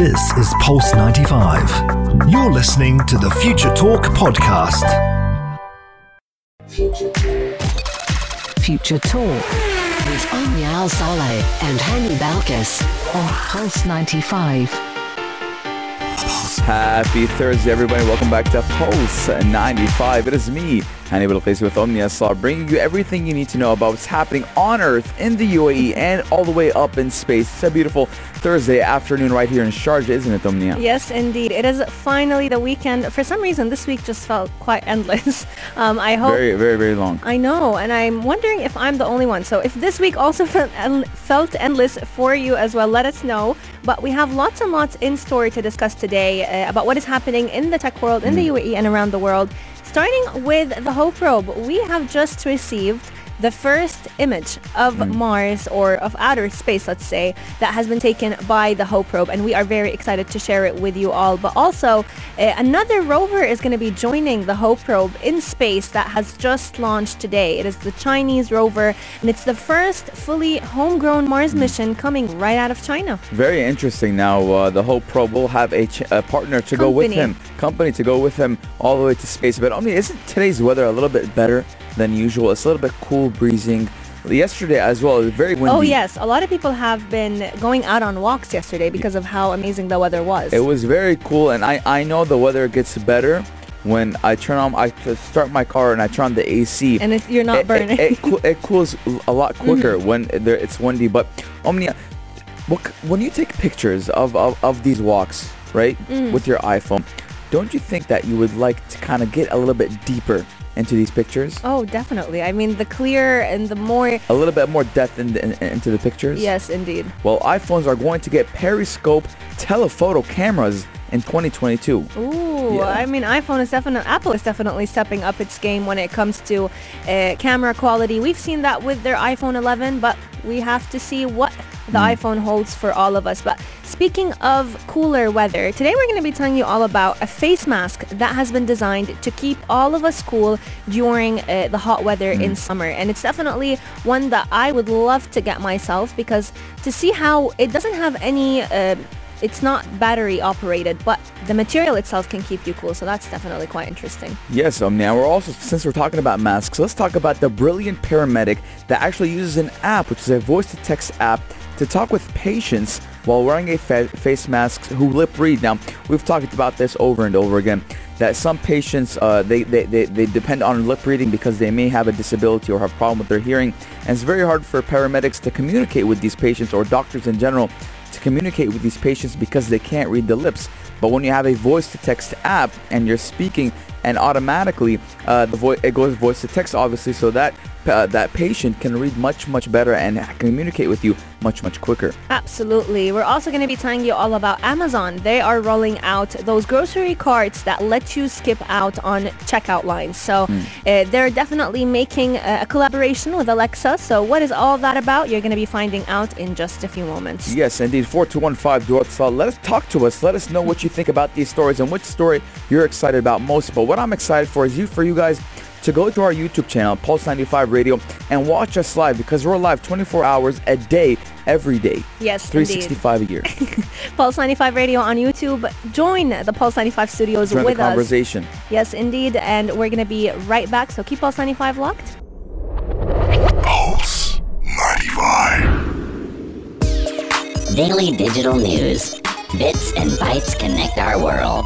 This is Pulse 95. You're listening to the Future Talk podcast. Future Talk with Omni Al Saleh and Hani Balkis on Pulse 95. Happy Thursday, everybody. Welcome back to Pulse 95. It is me, Hani Balkis with Omnia Saw, bringing you everything you need to know about what's happening on Earth, in the UAE, and all the way up in space. It's a beautiful Thursday afternoon right here in Sharjah, isn't it, Omnia? Yes, indeed. It is finally the weekend. For some reason, this week just felt quite endless. Um, I hope. Very, very, very long. I know, and I'm wondering if I'm the only one. So if this week also felt endless for you as well, let us know. But we have lots and lots in store to discuss today uh, about what is happening in the tech world, in the UAE, and around the world. Starting with the Hope probe, we have just received the first image of Mars or of outer space, let's say, that has been taken by the Hope probe, and we are very excited to share it with you all. But also, uh, another rover is going to be joining the Hope probe in space that has just launched today. It is the Chinese rover, and it's the first fully homegrown Mars mission coming right out of China. Very interesting. Now, uh, the Hope Probe will have a, ch- a partner to go with him, company to go with him all the way to space. But Omni, isn't today's weather a little bit better than usual? It's a little bit cool, breezing. Yesterday as well, it was very windy. Oh yes, a lot of people have been going out on walks yesterday because of how amazing the weather was. It was very cool, and I, I know the weather gets better when I turn on, I start my car and I turn on the AC. and if you're not it, burning. It, it, it cools a lot quicker Mm-hmm. when there, it's windy. But Omnia, what, when you take pictures of, of, of these walks, right, Mm. with your iPhone, don't you think that you would like to kind of get a little bit deeper into these pictures? oh, definitely. I mean, the clear and the more. A little bit more depth in, in, into the pictures? Yes, indeed. Well, iPhones are going to get periscope telephoto cameras in 2022. Ooh, Yeah. I mean, iPhone is definitely Apple is definitely stepping up its game when it comes to uh, camera quality. We've seen that with their iPhone 11, but we have to see what the iPhone holds for all of us. But speaking of cooler weather, today we're going to be telling you all about a face mask that has been designed to keep all of us cool during uh, the hot weather in summer. And it's definitely one that I would love to get myself because to see how it doesn't have any uh, it's not battery operated, but the material itself can keep you cool. So that's definitely quite interesting. Yes, um, now we're also, since we're talking about masks, let's talk about the brilliant paramedic that actually uses an app, which is a voice-to-text app, to talk with patients while wearing a fa- face mask who lip read. Now, we've talked about this over and over again, that some patients, uh, they, they, they, they depend on lip reading because they may have a disability or have a problem with their hearing. And it's very hard for paramedics to communicate with these patients or doctors in general communicate with these patients because they can't read the lips. But when you have a voice to text app and you're speaking and automatically uh, the voice it goes voice to text obviously so that uh, that patient can read much much better and communicate with you much much quicker. Absolutely. We're also going to be telling you all about Amazon. They are rolling out those grocery carts that let you skip out on checkout lines. So uh, they're definitely making a, a collaboration with Alexa. So what is all that about? You're going to be finding out in just a few moments. Yes, indeed. 4215 Duat Sal. Let us talk to us. Let us know what you think about these stories and which story you're excited about most. But what I'm excited for is you for you guys to go to our YouTube channel, Pulse 95 Radio, and watch us live because we're live 24 hours a day, every day. Yes, indeed. 365 a year. Pulse 95 Radio on YouTube. Join the Pulse 95 studios Join the with us. conversation. Yes, indeed. And we're going to be right back. So keep Pulse 95 locked. Pulse 95. Daily digital news. Bits and bytes connect our world.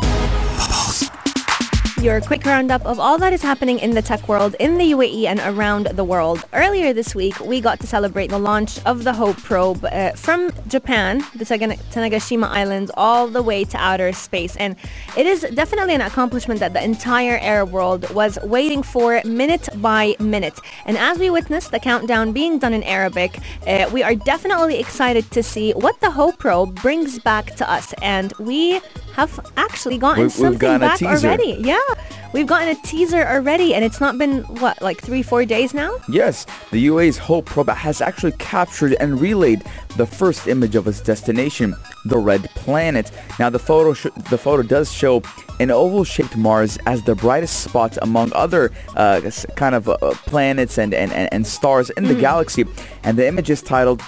Your quick roundup of all that is happening in the tech world in the UAE and around the world. Earlier this week, we got to celebrate the launch of the Hope probe uh, from Japan, the Tanegashima Islands, all the way to outer space. And it is definitely an accomplishment that the entire Arab world was waiting for minute by minute. And as we witnessed the countdown being done in Arabic, uh, we are definitely excited to see what the Hope probe brings back to us. And we have actually gotten We've- we've something gotten a back teaser. already. Yeah, we've gotten a teaser already, and it's not been what like three, four days now. Yes, the UAE's Hope probe has actually captured and relayed the first image of its destination, the red planet. Now, the photo sh- the photo does show an oval-shaped Mars as the brightest spot among other uh, kind of uh, planets and, and, and, and stars in the galaxy. And the image is titled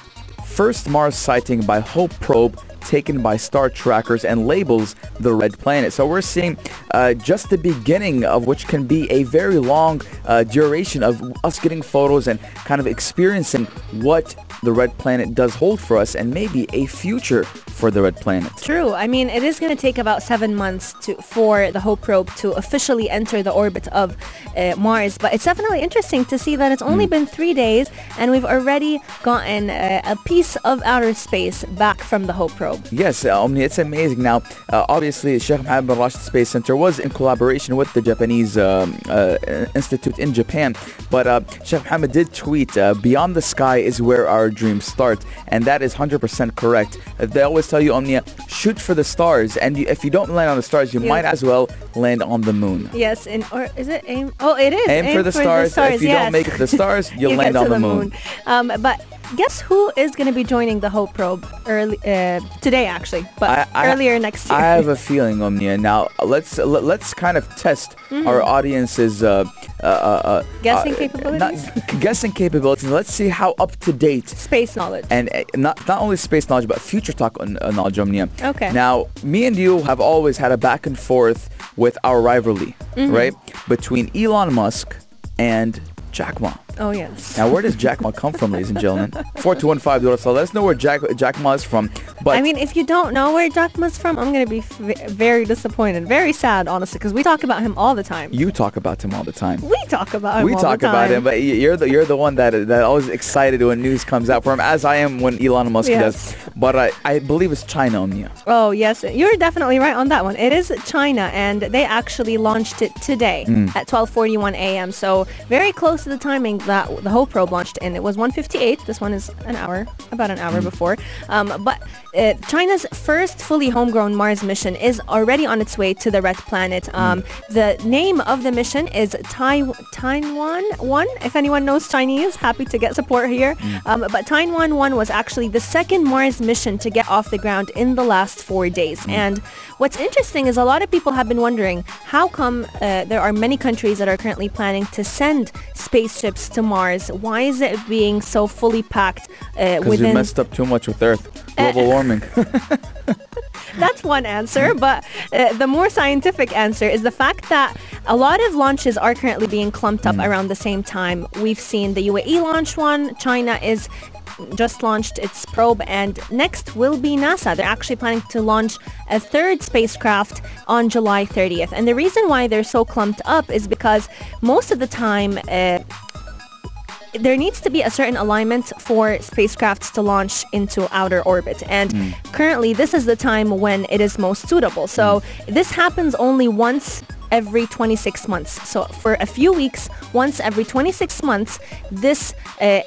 "First Mars Sighting by Hope Probe taken by star trackers and labels the red planet. So we're seeing uh, just the beginning of which can be a very long uh, duration of us getting photos and kind of experiencing what the red planet does hold for us and maybe a future for the red planet. True. I mean, it is going to take about seven months to for the Hope probe to officially enter the orbit of uh, Mars. But it's definitely interesting to see that it's only Hmm. been three days and we've already gotten uh, a piece of outer space back from the Hope probe. Yes, uh, Omni, it's amazing. Now, uh, obviously, Sheikh Mohammed bin Rashid Space Center was in collaboration with the Japanese um, uh, institute in Japan, but uh, Sheikh Mohammed did tweet, uh, "Beyond the sky is where our dreams start," and that is 100% correct. Uh, they always tell you, Omnia, shoot for the stars, and you, if you don't land on the stars, you Yeah. might as well land on the moon. Yes, and or is it aim? Oh, it is. Aim, for the stars. if you yes. don't make it to the stars, you'll You land on to the, moon. Um, but guess who is going to be joining the Hope probe early uh, today, actually, but I- I- earlier next year. I have a feeling, Omnia. Now let's let, let's kind of test our audience's uh, uh, uh, Mm-hmm. Guessing uh, capabilities? Not, guessing capabilities. Let's see how up to date Space knowledge. and uh, not not only space knowledge but future talk on, uh, knowledge, Omnia. Okay. Now, me and you have always had a back and forth with our rivalry, Mm-hmm. right, between Elon Musk and Jack Ma. Oh yes. Now, where does Jack Ma come from, ladies and gentlemen? Four two one five. so Let us know where Jack Jack Ma is from. But I mean, if you don't know where Jack Ma's from, I'm gonna be f- very disappointed, very sad, honestly, because we talk about him all the time. you talk about him all the time. We talk about him we talk about him, but you're the you're the one that that always excited when news comes out for him, as I am when Elon Musk Yes. does. But I, I believe it's China, Omnia. Oh yes, you're definitely right on that one. It is China, and they actually launched it today Mm. at 12:41 a.m. So very close to the timing that the Hope probe launched in. It was 1:58. This one is an hour, about an Mm. hour before. Um, but uh, China's first fully homegrown Mars mission is already on its way to the red planet. Mm. Um, The name of the mission is Tai Tianwen One. If anyone knows Chinese, happy to get support here. Mm. Um, but Tianwen One was actually the second Mars mission to get off the ground in the last four days. Mm. And what's interesting is a lot of people have been wondering how come uh, there are many countries that are currently planning to send spaceships to Mars. Why is it being so fully packed uh, Because we within? messed up too much with Earth. Global warming. That's one answer, but uh, the more scientific answer is the fact that a lot of launches are currently being clumped up around the same time. We've seen the UAE launch one. China is just launched its probe and next will be NASA. They're actually planning to launch a third spacecraft on July 30th. And the reason why they're so clumped up is because most of the time uh, there needs to be a certain alignment for spacecrafts to launch into outer orbit. And currently, this is the time when it is most suitable. So this happens only once every 26 months. So for a few weeks, once every 26 months, this uh,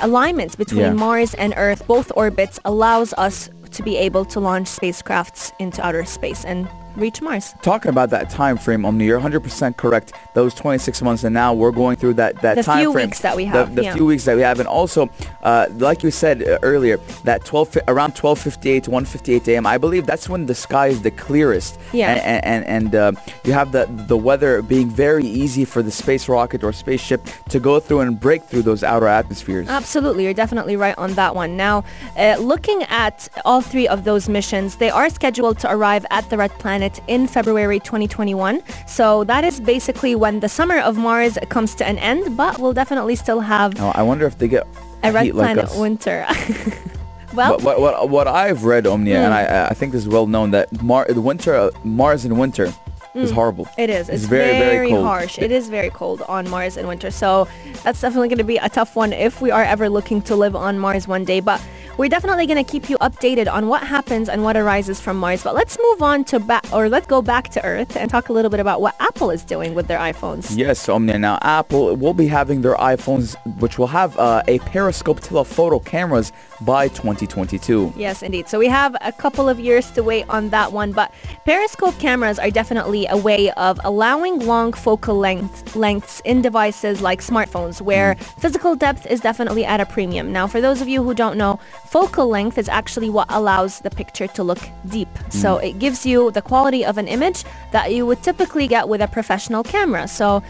alignment between Yeah. Mars and Earth, both orbits, allows us to be able to launch spacecrafts into outer space and reach Mars. Talking about that time frame, Omni, you're 100% correct. Those 26 months, and now we're going through that that The time few frame. weeks that we have, The, yeah. few weeks that we have, and also, uh, like you said uh, earlier, that 12 around 12:58 to 1:58 a.m. I believe that's when the sky is the clearest. Yeah. And and, and, and uh, you have the the weather being very easy for the space rocket or spaceship to go through and break through those outer atmospheres. Absolutely, you're definitely right on that one. Now, uh, looking at all three of those missions, they are scheduled to arrive at the Red Planet in February 2021. So that is basically when the summer of Mars comes to an end, but we'll definitely still have Now, I wonder if they get a Red heat like Planet us. winter. well, What, what, what, what I've read, Omnia, and I, I think this is well known, that Mar- the winter, uh, Mars in winter is horrible. It is. It's, It's very, very, very harsh. It is very cold on Mars in winter. So that's definitely going to be a tough one if we are ever looking to live on Mars one day. But we're definitely going to keep you updated on what happens and what arises from Mars. But let's move on to back, or let's go back to Earth and talk a little bit about what Apple is doing with their iPhones. Yes, Omnia. Now, Apple will be having their iPhones, which will have uh, a periscope telephoto cameras by 2022. Yes, indeed. So we have a couple of years to wait on that one, but periscope cameras are definitely a way of allowing long focal length lengths in devices like smartphones, where physical depth is definitely at a premium. Now, for those of you who don't know, focal length is actually what allows the picture to look deep. So mm. it gives you the quality of an image that you would typically get with a professional camera. So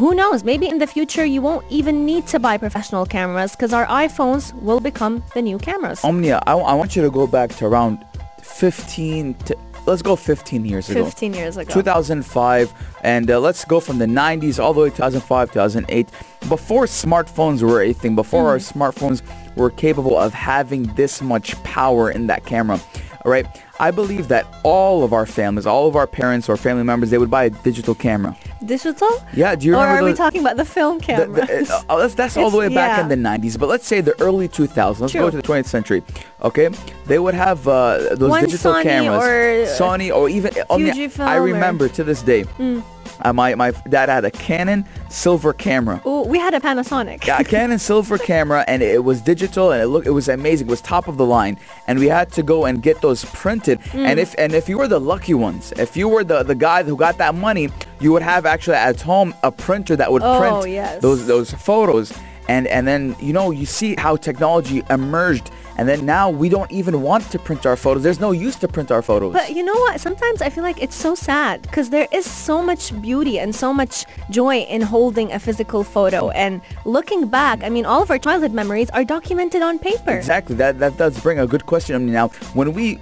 who knows? Maybe in the future you won't even need to buy professional cameras because our iPhones will become the new cameras. Omnia, I, I want you to go back to around 15 to let's go 15 years ago. 15 years ago. 2005 and uh, let's go from the 90s all the way to 2005 2008 before smartphones were a thing before our Mm-hmm. smartphones were capable of having this much power in that camera all right i believe that all of our families all of our parents or family members they would buy a digital camera Digital? yeah do you remember? Or are we talking about the film the- cameras? the- uh, that's that's all the way back yeah. in the 90s but let's say the early 2000s let's go to the 20th century okay they would have uh, those One digital Sony cameras or- sony or even I Fujifilm i or- remember to this day uh, my, my dad had a canon silver camera Ooh, we had a Panasonic. Yeah, a Canon silver camera and it was digital and it looked it was amazing. It was top of the line and we had to go and get those printed. Mm. And if and if you were the lucky ones, if you were the the guy who got that money, you would have actually at home a printer that would Oh, print yes. those those photos. And and then you know you see how technology emerged and then now we don't even want to print our photos. There's no use to print our photos. But you know what? Sometimes I feel like it's so sad because there is so much beauty and so much joy in holding a physical photo. And looking back, I mean, all of our childhood memories are documented on paper. Exactly. That that does bring a good question. I mean, now, when we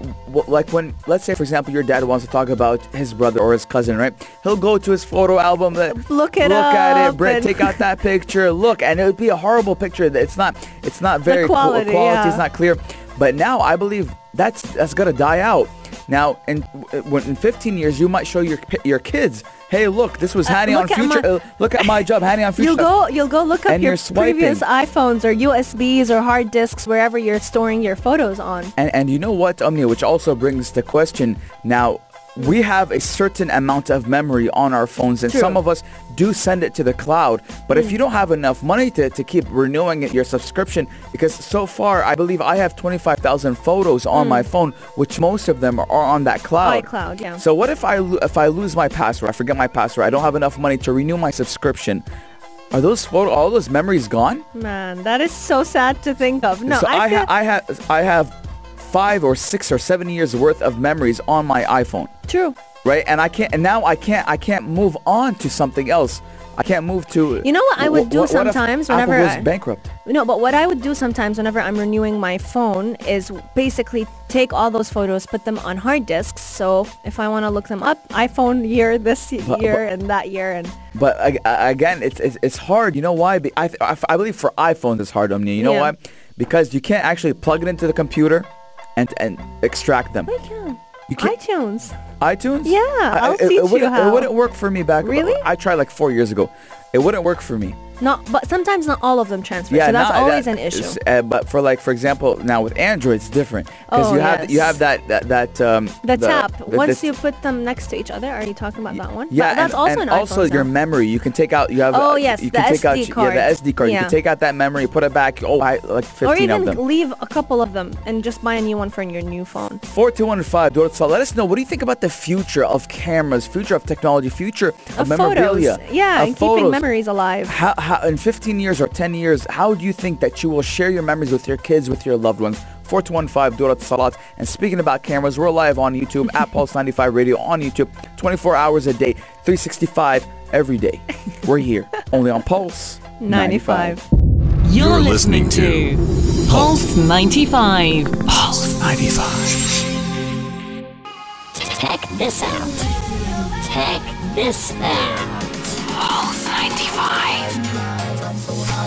like when let's say for example your dad wants to talk about his brother or his cousin, right? He'll go to his photo album, Look it look at it, Brett, and- take out that picture, look, and it would be a horrible picture. It's not it's not very cool- quality, quality. yeah. It's not clear. But now I believe that's that's gonna die out. Now, in when in 15 years, you might show your your kids, hey, look, this was Hani on Future. my- uh, look at my job, Hani on Future. You'll go, you'll go look up And your previous iPhones or USBs or hard disks wherever you're storing your photos on. And, and you know what, Omnia, which also brings the question now, we have a certain amount of memory on our phones and True. some of us do send it to the cloud. But if hmm. you don't have enough money to, to keep renewing it, your subscription, because so far I believe I have 25,000 photos on my hmm. phone, which most of them are on that cloud. iCloud, yeah. So what if I, lo- if I lose my password, I forget my password, I don't have enough money to renew my subscription. Are those photo, all those memories gone? Man, that is so sad to think of. No, so I, I, ha- I have I have five or six or seven years worth of memories on my iPhone, true. right? And I can't and now I can't I can't move on to something else. I can't move to. You know what I would do what sometimes Apple whenever I- was bankrupt. No, but what I would do sometimes whenever I'm renewing my phone is basically take all those photos, put them on hard disks. So if I want to look them up, iPhone year this year but- and that year, and But again, it's, it's it's hard. You know why? I, I I believe for iPhones it's hard, Omnia. You know Yeah. why? Because you can't actually plug it into the computer and and extract them. I can. You can't- iTunes. iTunes? Yeah, I- I'll it, teach it you wouldn't, how. It wouldn't work for me back. Really? I tried like four years ago. It wouldn't work for me. Not, but sometimes not all of them transfer. so that's always that an issue. uh, but for like, for example, now with Android, it's different because Oh, you have you have that that that um, The, tap. the- Once the- you put them next to each other, are you talking about that one? yeah, But that's and, also and an also your now. memory. You can take out. You have. Oh, yes, you the can take out SD yeah, the SD card. Yeah. You can take out that memory, put it back. Oh, I, like Or fifteen of even them. leave a couple of them and just buy a new one for your new phone. Four two one five. Let us know. What do you think about the future of cameras, future of technology, future of, Of memorabilia, photos. Yeah, of and keeping memories alive. How, how, in 15 years or 10 years, how do you think that you will share your memories with your kids, with your loved ones? 4215 Durat Salat. And speaking about cameras, we're live on YouTube at Pulse 95 Radio on YouTube, 24 hours a day, 365 every day. We're here only on Pulse 95. You're, listening, to Pulse 95. Pulse 95. Check this out. Check this out.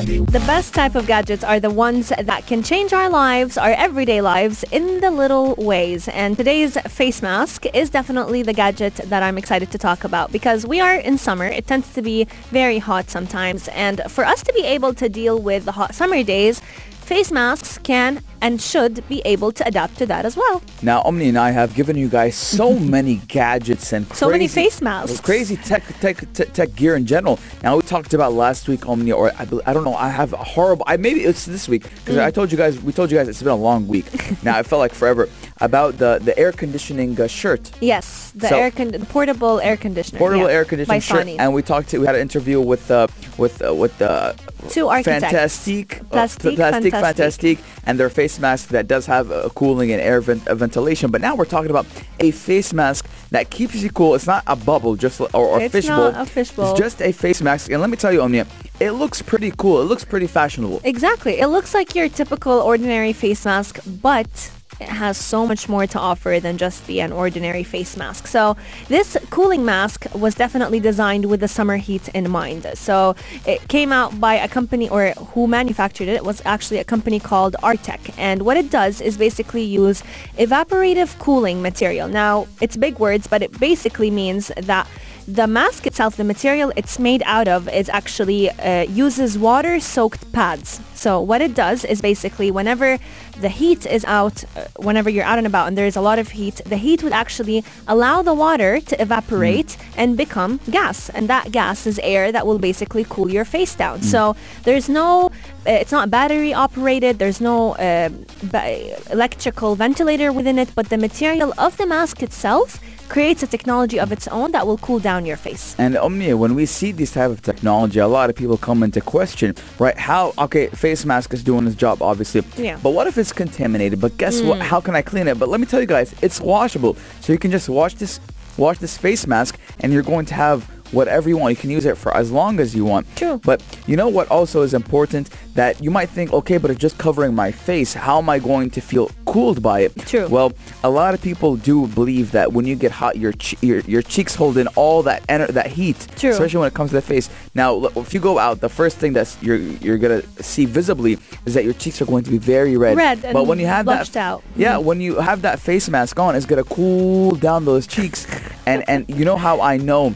The best type of gadgets are the ones that can change our lives, our everyday lives, in the little ways. And today's face mask is definitely the gadget that I'm excited to talk about because we are in summer. It tends to be very hot sometimes. And for us to be able to deal with the hot summer days, face masks can and should be able to adapt to that as well. Now, Omni and I have given you guys so many gadgets and So many face masks. crazy tech, tech, tech, tech gear in general. Now, we talked about last week, Omni, or I, I don't know. I have a horrible. I maybe it's this week because Mm. I told you guys. We told you guys it's been a long week. now, it felt like forever about the the air conditioning uh, shirt. Yes, the So- air con- the portable air conditioner. Portable yeah, air conditioning shirt, Sony. and we talked to. We had an interview with uh, with uh, with uh, Two architects. Fantastic, uh, Plastique Plastique, Fantastique. Fantastique, and their face mask that does have uh, cooling and air vent- uh, ventilation. But now we're talking about a face mask that keeps you cool. It's not a bubble, just or, or It's fishbowl. not a fishbowl. It's just a face mask. And let me tell you, Omnia, it looks pretty cool. It looks pretty fashionable. Exactly. It looks like your typical ordinary face mask, but it has so much more to offer than just be an ordinary face mask. So this cooling mask was definitely designed with the summer heat in mind. So it came out by a company or who manufactured it was actually a company called Artec. And what it does is basically use evaporative cooling material. Now, it's big words, but it basically means that the mask itself, the material it's made out of, is actually uh, uses water-soaked pads. So what it does is basically whenever the heat is out, uh, whenever you're out and about and there's a lot of heat, the heat would actually allow the water to evaporate and become gas. And that gas is air that will basically cool your face down. So there's no, uh, it's not battery operated, there's no uh, ba- electrical ventilator within it, but the material of the mask itself creates a technology of its own that will cool down your face. And Omnia, when we see this type of technology, a lot of people come into question, right? How, okay, face mask is doing its job, obviously. Yeah. But what if it's contaminated? But guess what? Mm. How can I clean it? But let me tell you guys, it's washable. So you can just wash this, wash this face mask and you're going to have whatever you want. You can use it for as long as you want. True. But you know what also is important? That you might think, okay, but it's just covering my face. How am I going to feel cooled by it? True. Well, a lot of people do believe that when you get hot, your che- your, your cheeks hold in all that ener- that heat, True. especially when it comes to the face. Now, if you go out, the first thing that you're you're gonna see visibly is that your cheeks are going to be very red. Red and but when you have that, out. yeah, when you have that face mask on, it's gonna cool down those cheeks. and and you know how I know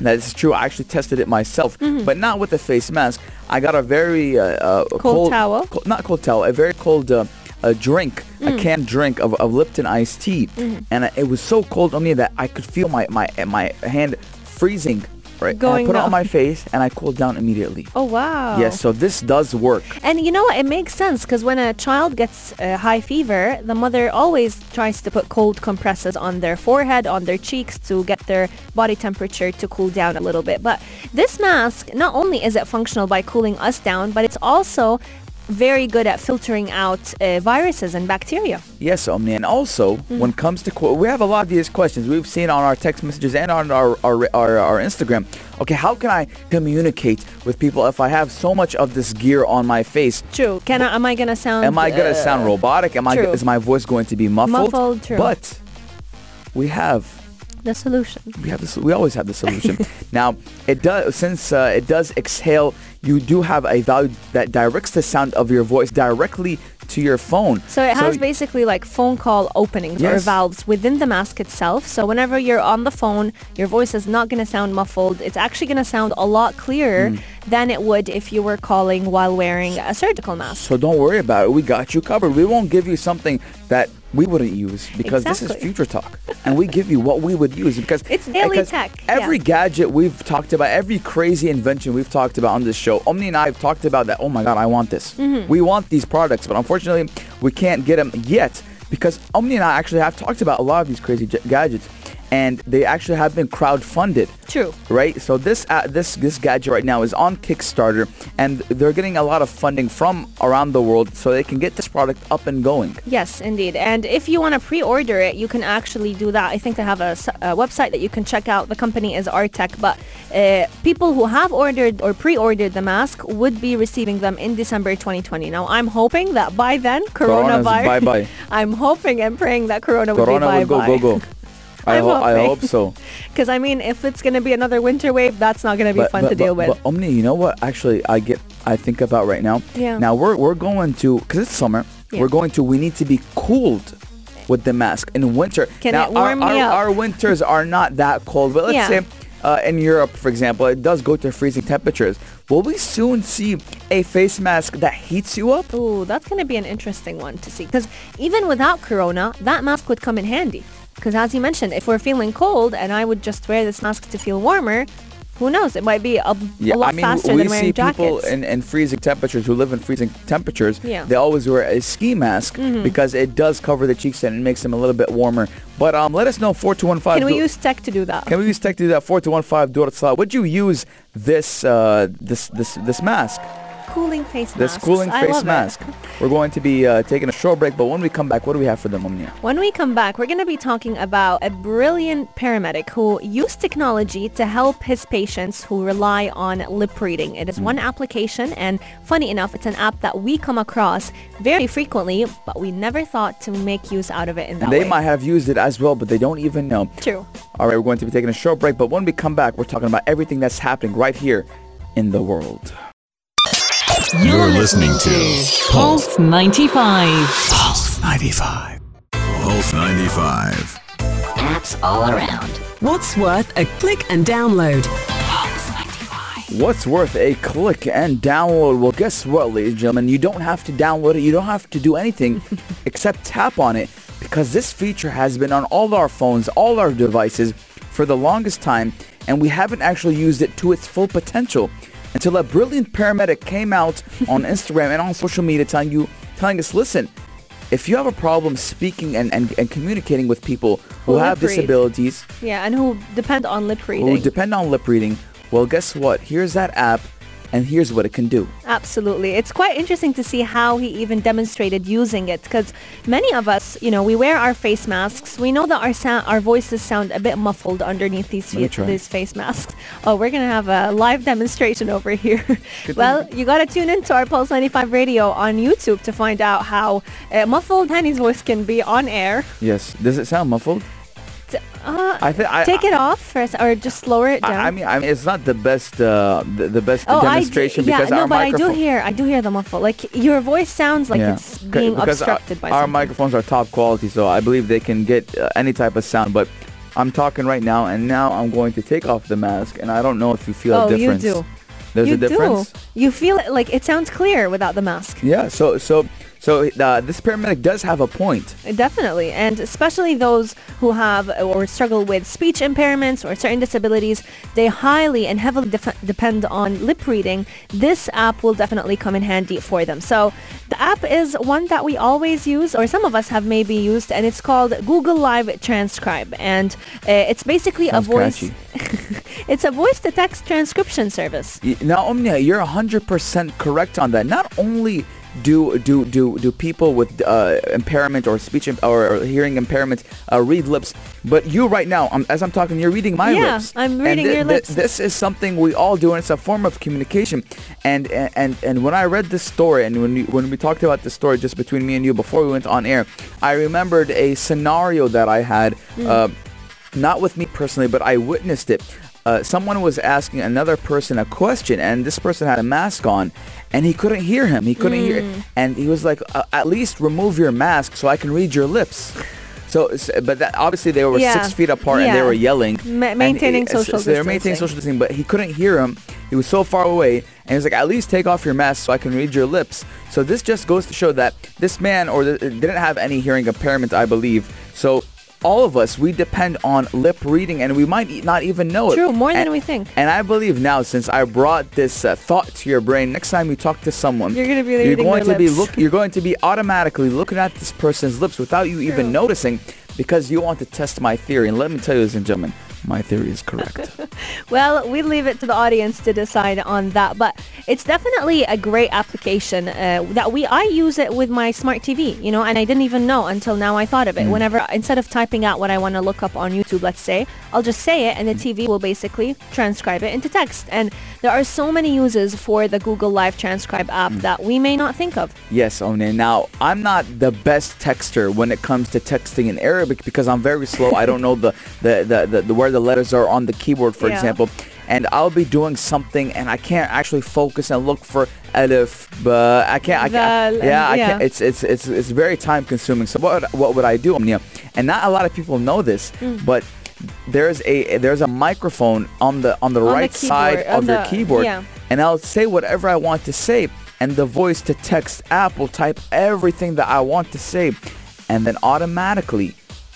that this is true. I actually tested it myself, but not with a face mask. I got a very uh, uh, Cold towel? co- not cold towel, a very cold uh, a drink, Mm. a canned drink of, of Lipton iced tea, Mm-hmm. and it was so cold on me that I could feel my my my hand freezing. Right, Going I put it on my face, and I cooled down immediately. Oh wow. Yes, so this does work. And you know what? It makes sense because when a child gets uh, high fever, the mother always tries to put cold compresses on their forehead, on their cheeks to get their body temperature to cool down a little bit. But this mask, not only is it functional by cooling us down, but it's also very good at filtering out uh, viruses and bacteria. Yes, Omni. And also, Mm-hmm. when it comes to, qu- we have a lot of these questions we've seen on our text messages and on our, our, our, our Instagram. Okay, how can I communicate with people if I have so much of this gear on my face? True. Can I, am I gonna sound? Am I going to uh, sound robotic? Am I, is my voice going to be muffled? Muffled, true. But we have the solution? we have this we always have the solution now it does since uh, it does exhale you do have a value that directs the sound of your voice directly to your phone So it has basically like phone call openings or valves within the mask itself. So whenever you're on the phone, your voice is not going to sound muffled. It's actually going to sound a lot clearer Mm. than it would if you were calling while wearing a surgical mask. so don't worry about it we got you covered we won't give you something that we wouldn't use because this is future talk and we give you what we would use because It's daily because tech, every yeah. gadget we've talked about every crazy invention we've talked about on this show omni and i have talked about that oh my god i want this Mm-hmm. we want these products but unfortunately we can't get them yet because omni and i actually have talked about a lot of these crazy j- gadgets and they actually have been crowdfunded True. right? So this uh, this this gadget right now is on Kickstarter, and they're getting a lot of funding from around the world so they can get this product up and going. Yes, indeed. And if you want to pre-order it, you can actually do that. I think they have a website that you can check out. The company is Artec, but uh, people who have ordered or pre-ordered the mask would be receiving them in December 2020. Now, I'm hoping that by then, Corona's coronavirus. bye-bye. I'm hoping and praying that Corona will Corona be will go go go. I, ho- I hope so. Because I mean, if it's gonna be another winter wave, that's not gonna be fun to deal with. But Omni, you know what? Actually, I get I think about right now. Yeah. Now we're we're going to because it's summer. Yeah. We're going to. We need to be cooled with the mask in winter. Can now it warm our, me our, up? our winters are not that cold, but let's Yeah. say. Uh, in Europe, for example, it does go to freezing temperatures. Will we soon see a face mask that heats you up? Ooh, that's gonna be an interesting one to see. Because even without Corona, that mask would come in handy. Because as you mentioned, if we're feeling cold and I would just wear this mask to feel warmer, who knows? It might be a, a lot I mean, faster we than wearing see people in, in freezing temperatures who live in freezing temperatures. Yeah. Mm-hmm. They always wear a ski mask because it does cover the cheeks and it makes them a little bit warmer. But um, let us know 4215. Can we do- use tech to do that? Can we use tech to do that? 4215 do it slot. Would you use this uh, this this this mask? Cooling face This cooling I face love it. mask. We're going to be uh, taking a short break, but when we come back, what do we have for them, Omnia? When we come back, we're going to be talking about a brilliant paramedic who used technology to help his patients who rely on lip reading. It is Hmm. one application, and funny enough, it's an app that we come across very frequently, but we never thought to make use out of it in that And they way. might have used it as well, but they don't even know. True. All right, we're going to be taking a short break, but when we come back, we're talking about everything that's happening right here in the world. You're listening to Pulse 95. Pulse 95. Pulse 95. Apps all around. What's worth a click and download? Pulse 95. What's worth a click and download? Well, guess what, ladies and gentlemen? You don't have to download it. You don't have to do anything except tap on it because this feature has been on all our phones, all our devices for the longest time, and we haven't actually used it to its full potential until a brilliant paramedic came out on Instagram and on social media telling you, telling us, listen, if you have a problem speaking and, and, and communicating with people who Who have disabilities, Yeah, and who depend on lip reading. who depend on lip reading, well, guess what? Here's that app, and here's what it can do. Absolutely. It's quite interesting to see how he even demonstrated using it because many of us, you know, we wear our face masks. We know that our sound, our voices sound a bit muffled underneath these these face masks. Oh, we're going to have a live demonstration over here. well, you got to tune into our Pulse 95 radio on YouTube to find out how uh, muffled Hani's voice can be on air. Yes. Does it sound muffled? Uh, I think take it off first or just lower it down. I, I mean, I mean, it's not the best, uh, the, the best Oh, demonstration yeah, because no, our but I do hear, I do hear the muffle. Like your voice sounds like yeah, it's being obstructed our, by our microphones are top quality, so I believe they can get uh, any type of sound. But I'm talking right now, and now I'm going to take off the mask, and I don't know if you feel Oh, a you difference. do. There's you a difference. do. You feel it, like it sounds clear without the mask. Yeah. So so so uh, this paramedic does have a point. Definitely, and especially those who have or struggle with speech impairments or certain disabilities, they highly and heavily def- depend on lip reading. This app will definitely come in handy for them. So the app is one that we always use, or some of us have maybe used, and it's called Google Live Transcribe, and uh, it's basically Sounds a voice. it's a voice-to-text transcription service. Now, Omnia, you're 100% correct on that. Not only do do do do people with uh, impairment or speech imp- or, or hearing impairment uh, read lips, but you right now, um, as I'm talking, you're reading my Yeah, lips. I'm reading thi- your lips. This is something we all do, and it's a form of communication. And and and when I read this story, and when we, when we talked about this story just between me and you before we went on air, I remembered a scenario that I had. Hmm. Uh, not with me personally, but I witnessed it. Uh, someone was asking another person a question, and this person had a mask on, and he couldn't hear him. He couldn't hear, and he was like, uh, "At least remove your mask so I can read your lips." So, but that, obviously they were Yeah. six feet apart and they were yelling, Ma- maintaining he- social So they were maintaining distancing. social distancing, but he couldn't hear him. He was so far away, and he was like, "At least take off your mask so I can read your lips." So this just goes to show that this man or the, didn't have any hearing impairment, I believe. So all of us, we depend on lip reading, and we might not even know it. True, more than And- we think. And I believe now, since I brought this uh, thought to your brain, next time you talk to someone, You're gonna be you're going to be look, you're going to be automatically looking at this person's lips without you even noticing, because you want to test my theory. And let me tell you, ladies and gentlemen, my theory is correct. Well, we leave it to the audience to decide on that, but it's definitely a great application uh, that we I use it with my smart TV, you know, and I didn't even know until now I thought of it. Mm. Whenever instead of typing out what I want to look up on YouTube, let's say, I'll just say it and the mm. TV will basically transcribe it into text. And there are so many uses for the Google Live Transcribe app mm. that we may not think of. Yes, One. Now, I'm not the best texter when it comes to texting in Arabic because I'm very slow. I don't know the, the, the, the, the where the letters are on the keyboard, for Yeah. example. And I'll be doing something and I can't actually focus and look for alif, but I can't. I can't Dal, yeah, I can't. It's it's it's it's very time consuming. So what what would I do, Omnia? And not a lot of people know this, Mm. but there's a there's a microphone on the on the On the right side keyboard, on of your keyboard yeah. and I'll say whatever I want to say, and the voice to text app will type everything that I want to say, and then automatically,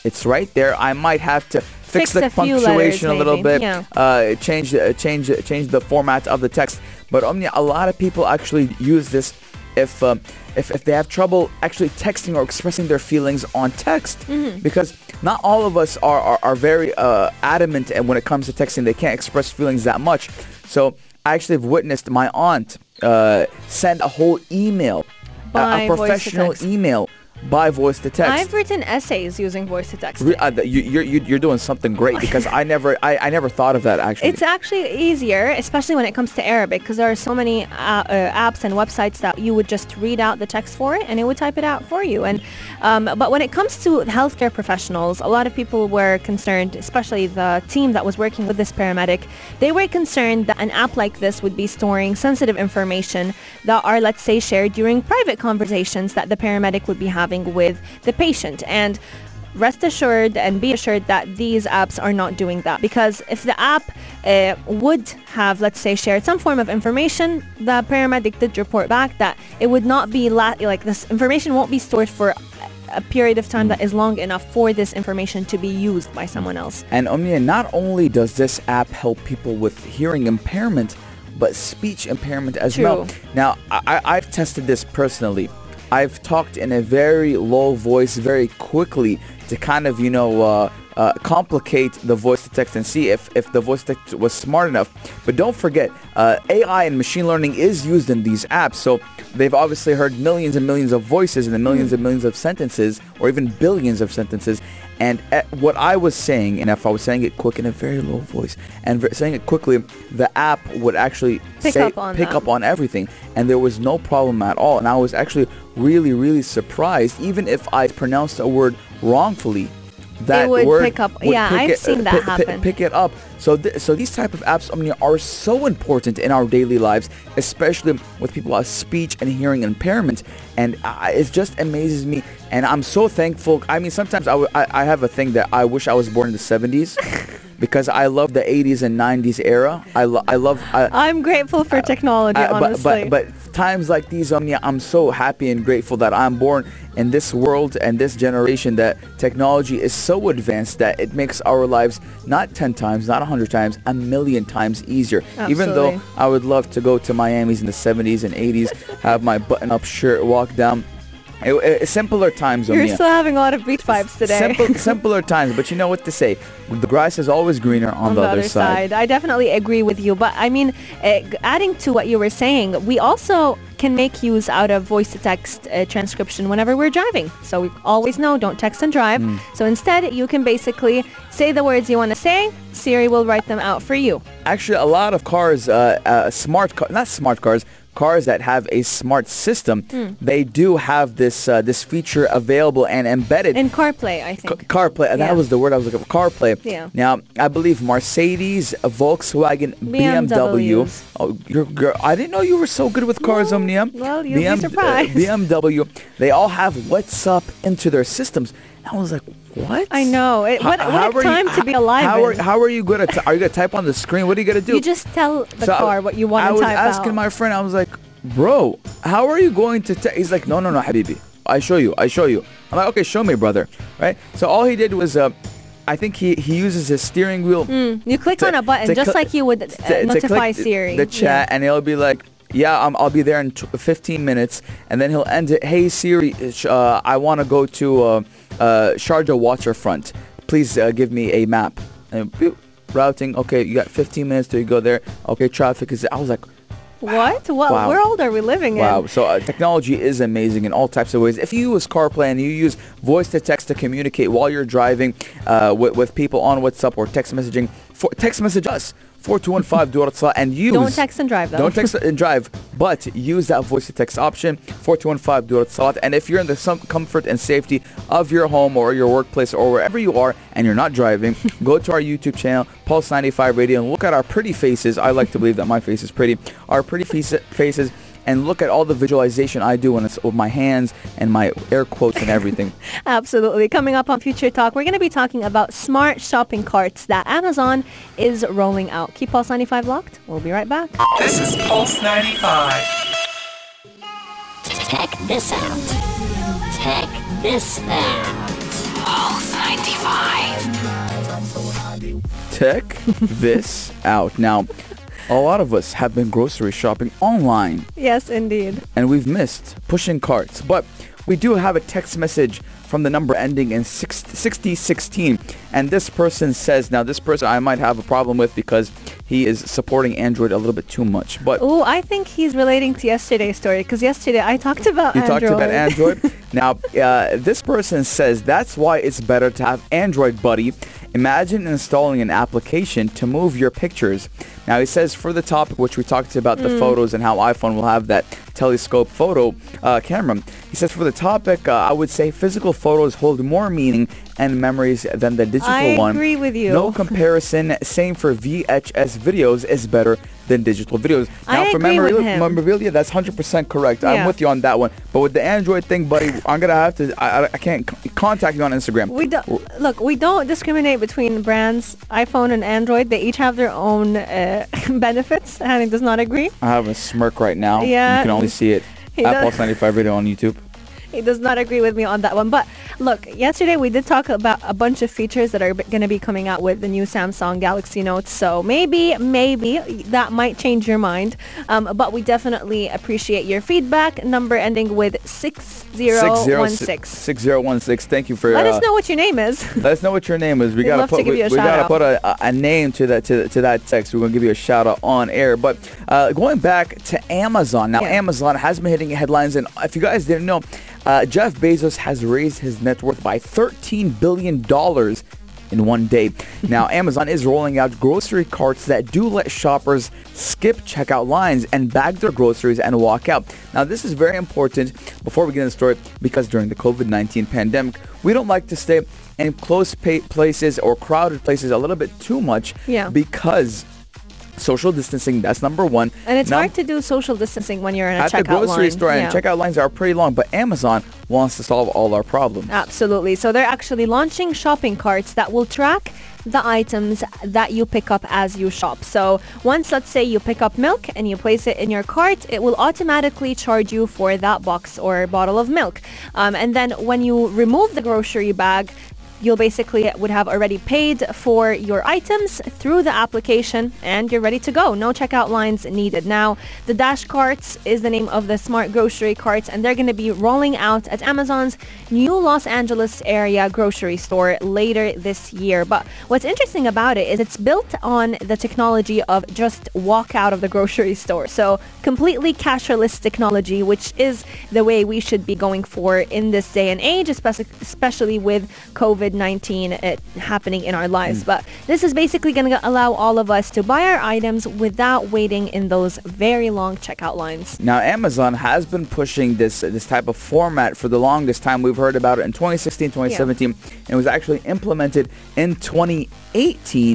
it's right there. I might have to fix, Fix the a few letters, punctuation a little maybe, bit, yeah. uh, change the- uh, change change the format of the text. But Omnia, a lot of people actually use this if um, if, if they have trouble actually texting or expressing their feelings on text Mm-hmm. because not all of us are, are, are very uh, adamant and when it comes to texting they can't express feelings that much so i actually have witnessed my aunt uh, send a whole email, a- By a, professional email by voice to text. I've written essays using voice to text. Re- uh, you, you're you're doing something great because I never I, I never thought of that actually. It's actually easier, especially when it comes to Arabic, because there are so many uh, uh, apps and websites that you would just read out the text for it, and it would type it out for you. And um, but when it comes to healthcare professionals, a lot of people were concerned, especially the team that was working with this paramedic. They were concerned that an app like this would be storing sensitive information that are, let's say, shared during private conversations that the paramedic would be having with the patient. And rest assured and be assured that these apps are not doing that because if the app uh, would have let's say shared some form of information the paramedic did report back that it would not be la- like this information won't be stored for a period of time that is long enough for this information to be used by someone else And Omnia, not only does this app help people with hearing impairment, but speech impairment as True. well. Now, I, I've tested this personally. I've talked in a very low voice, very quickly to kind of, you know, uh, uh, complicate the voice to text and see if, if the voice text was smart enough. But don't forget, uh, AI and machine learning is used in these apps. So they've obviously heard millions and millions of voices and millions and millions of sentences or even billions of sentences. And what I was saying, and if I was saying it quick in a very low voice and saying it quickly, the app would actually Pick say, up on pick them. up on everything. And there was no problem at all. And I was actually really, really surprised, even if I pronounced a word wrongfully. That would word pick up- would yeah, pick I've it- seen uh, that pi- happen. pick it up. So, th- so these type of apps, Omnia, are so important in our daily lives, especially with people with speech and hearing impairment. And I, it just amazes me, and I'm so thankful. I mean, sometimes I, w- I, I have a thing that I wish I was born in the 70s. Because I love the 80s and 90s era. I, lo- I love. I, i'm grateful for technology but, honestly but but times like these, Omnia, I'm so happy and grateful that I'm born in this world and this generation that technology is so advanced that it makes our lives not 10 times, not 100 times, a million times easier. Even though I would love to go to Miami's in the 70s and 80s, have my button-up shirt, walk down. It, it- simpler times, you're Omnia. still having a lot of beach vibes today Simple, simpler times, but you know what to say. The grass is always greener on, on the other side. I definitely agree with you. But I mean, uh, adding to what you were saying, we also can make use out of voice to text uh, transcription whenever we're driving. So we always know don't text and drive. Hmm. So instead, you can basically say the words you want to say. Siri will write them out for you. actually a lot of cars uh, uh, smart car not smart cars cars that have a smart system Hmm. they do have this uh, this feature available and embedded In CarPlay, I think. CarPlay, Yeah. that was the word I was looking for. CarPlay. Yeah. Now, I believe Mercedes, Volkswagen, BMW. BMWs. Oh, you're, girl, I didn't know you were so good with cars, Omnia. well, you'll be surprised. BMW. They all have WhatsApp into their systems. I was like, what? I know. It, what, How- what how a are you- time to be alive How are, how are you going to? Are you going to type on the screen? What are you going to do? You just tell the So, car what you want I to type. I was asking out. my friend. I was like, "Bro, how are you going to?" Te-? He's like, "No, no, no, Habibi. I show you. I show you." I'm like, "Okay, show me, brother." Right. So all he did was, uh, I think he he uses his steering wheel. you click to- on a button to just cl- like you would uh, to- to notify click Siri. The chat, and it'll be like, "Yeah, um, I'll be there in t- 15 minutes," and then he'll end it. Hey Siri, uh, I want to go to uh, uh, Sharjah waterfront. Please uh, give me a map. And boop, routing. Okay, you got 15 minutes till you go there. Okay, traffic is. I was like. What? What Wow. world are we living in? Wow. So uh, technology is amazing in all types of ways. If you use CarPlay and you use voice to text to communicate while you're driving uh, with, with people on WhatsApp or text messaging, for, text message us. 4215 Durat Salah and use Don't text and drive though. don't text and drive, but use that voice to text option 4215 Durat Salat. And if you're in the some comfort and safety of your home or your workplace or wherever you are and you're not driving, go to our YouTube channel, Pulse 95 Radio, and look at our pretty faces. I like to believe that my face is pretty. Our pretty face- faces. And look at all the visualization I do when it's with my hands and my air quotes and everything. Absolutely. Coming up on Future Talk, we're going to be talking about smart shopping carts that Amazon is rolling out. Keep Pulse 95 locked. We'll be right back. This is Pulse 95. Check this out. Check this out. Pulse 95. Check this out. Now, a lot of us have been grocery shopping online Yes, indeed. and we've missed pushing carts. But we do have a text message from the number ending in 6016. And this person says, now this person I might have a problem with because he is supporting Android a little bit too much. But Oh, I think he's relating to yesterday's story because yesterday I talked about you Android. talked about Android. now, uh, this person says that's why it's better to have Android Buddy. Imagine installing an application to move your pictures. Now, he says for the topic, which we talked about the Mm. photos and how iPhone will have that telescope photo uh, camera. He says for the topic, uh, I would say physical photos hold more meaning and memories than the digital I one. I agree with you. No comparison. Same for VHS videos is better than digital videos. Now, I for agree with memorabilia, him. memorabilia, that's 100% correct. I'm with you on that one. But with the Android thing, buddy, I'm gonna have to. I, I- can't c- contact you on Instagram. We don't look. We don't discriminate between brands, iPhone and Android. They each have their own uh, benefits. Hani does not agree. I have a smirk right now. Yeah. you can only see it. At. Pulse 95 video on YouTube. He does not agree with me on that one. But look, yesterday we did talk about a bunch of features that are going to be coming out with the new Samsung Galaxy Note. So maybe, maybe that might change your mind. Um, but we definitely appreciate your feedback. Number ending with 6016. 6016. Thank you for. Let uh, us know what your name is. Let us know what your name is. We gotta put give we, you a we shout gotta out. put a, a- name to that to, to that text. We're gonna give you a shout out on air. But uh, going back to Amazon now, Yeah. Amazon has been hitting headlines, and if you guys didn't know, uh, Jeff Bezos has raised his net worth by 13 billion dollars. In one day. Now, Amazon is rolling out grocery carts that do let shoppers skip checkout lines and bag their groceries and walk out. Now, this is very important before we get into the story because during the COVID-19 pandemic, we don't like to stay in close places or crowded places a little bit too much Yeah. because social distancing, that's number one. And it's Num- hard to do social distancing when you're in a at checkout the grocery line. store, and checkout lines are pretty long, but Amazon wants to solve all our problems. Absolutely. So they're actually launching shopping carts that will track the items that you pick up as you shop. So once, let's say you pick up milk and you place it in your cart, it will automatically charge you for that box or bottle of milk. Um, and then when you remove the grocery bag, you'll basically would have already paid for your items through the application and you're ready to go. No checkout lines needed. Now, the Dash Carts is the name of the smart grocery carts and they're going to be rolling out at Amazon's new Los Angeles area grocery store later this year. But what's interesting about it is it's built on the technology of just walk out of the grocery store. So completely cashless technology, which is the way we should be going for in this day and age, especially, with COVID-19 uh, happening in our lives. But this is basically going to allow all of us to buy our items without waiting in those very long checkout lines. Now, Amazon has been pushing this this type of format for the longest time. We've heard about it in 2016, 2017, and it was actually implemented in 2018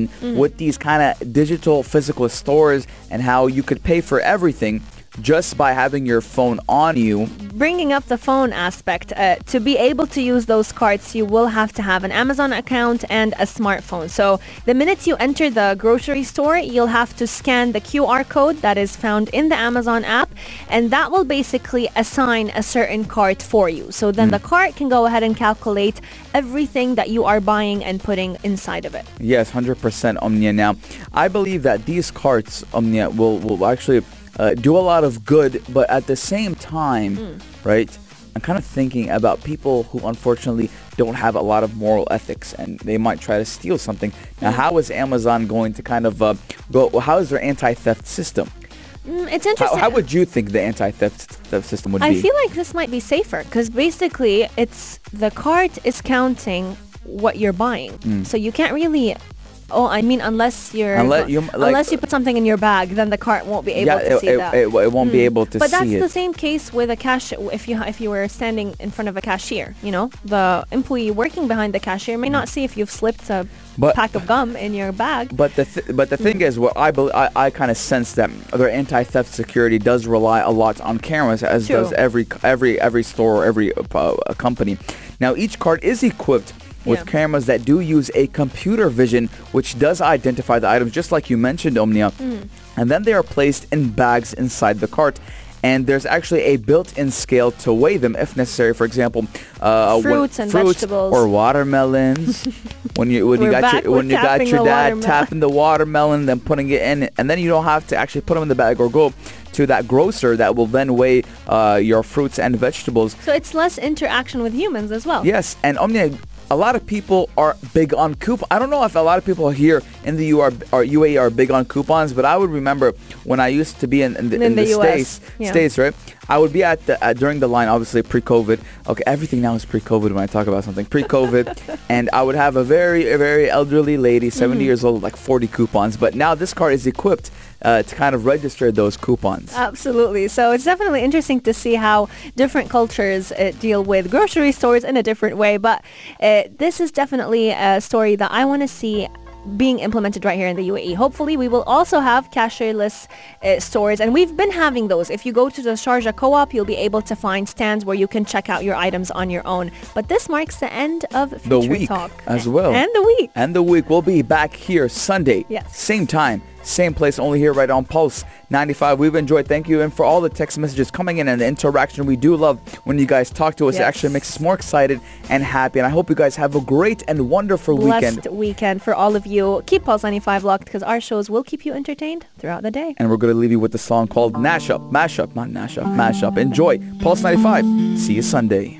Mm-hmm. with these kind of digital physical stores and how you could pay for everything just by having your phone on you. bringing up the phone aspect, uh, to be able to use those carts, you will have to have an Amazon account and a smartphone. So the minute you enter the grocery store, you'll have to scan the QR code that is found in the Amazon app, and that will basically assign a certain cart for you. So then the cart can go ahead and calculate everything that you are buying and putting inside of it. Yes, 100% Omnia. Now, I believe that these carts, Omnia, will, will actually uh, do a lot of good, but at the same time, Mm. right, I'm kind of thinking about people who unfortunately don't have a lot of moral ethics and they might try to steal something. Now, Mm. how is Amazon going to kind of uh, go, well, how is their anti-theft system? Mm, it's interesting. how would you think the anti-theft theft system would I be? I feel like this might be safer because basically it's the cart is counting what you're buying. So you can't really Oh, I mean, unless you're Hmm. Unless you- like- unless you put something in your bag, then the cart won't be able yeah, to it, see it, that. it, it won't be able to but that's the same case with a cash. If you if you were standing in front of a cashier, you know, the employee working behind the cashier may not see if you've slipped a But- pack of gum in your bag. But the th- but the thing is, what I bel I, I kind of sense that their anti-theft security does rely a lot on cameras, as True. does every every every store, or every uh, company. Now, each cart is equipped with Yeah. cameras that do use a computer vision, which does identify the items, just like you mentioned, Omnia. Mm. And then they are placed in bags inside the cart. and there's actually a built-in scale to weigh them if necessary. For example, uh, when- Fruits and fruits vegetables. or watermelons. when you when you got your when you got your dad tapping the watermelon, then putting it in, and then you don't have to actually put them in the bag or go to that grocer that will then weigh uh, your fruits and vegetables. So it's less interaction with humans as well. Yes, and Omnia, a lot of people are big on coupon. I don't know if a lot of people here in the UR or UAE are big on coupons, but I would remember when I used to be in, in the, In in the the states, yeah. states, right? I would be at the uh, during the line, obviously pre-COVID. Okay, everything now is pre-COVID when I talk about something pre-COVID, and I would have a very, a very elderly lady, 70 Mm-hmm. years old, like 40 coupons. But now this card is equipped uh, to kind of register those coupons. Absolutely. So it's definitely interesting to see how different cultures uh, deal with grocery stores in a different way. But uh, this is definitely a story that I want to see being implemented right here in the UAE. Hopefully we will also have cashierless uh, stores and we've been having those. If you go to the Sharjah Co-op, you'll be able to find stands where you can check out your items on your own. But this marks the end of the week Talk. as well. And the week. And the week. We'll be back here Sunday. Yes. Same time, same place, only here right on Pulse 95. We've enjoyed. Thank you. And for all the text messages coming in and the interaction, we do love when you guys talk to us. It actually makes us more excited and happy. And I hope you guys have a great and wonderful Blessed weekend. weekend for all of you. Keep Pulse 95 locked because our shows will keep you entertained throughout the day. And we're going to leave you with the song called Nash Up. Mash Up. Not Nash Up. Mash Up. Enjoy. Pulse 95. See you Sunday.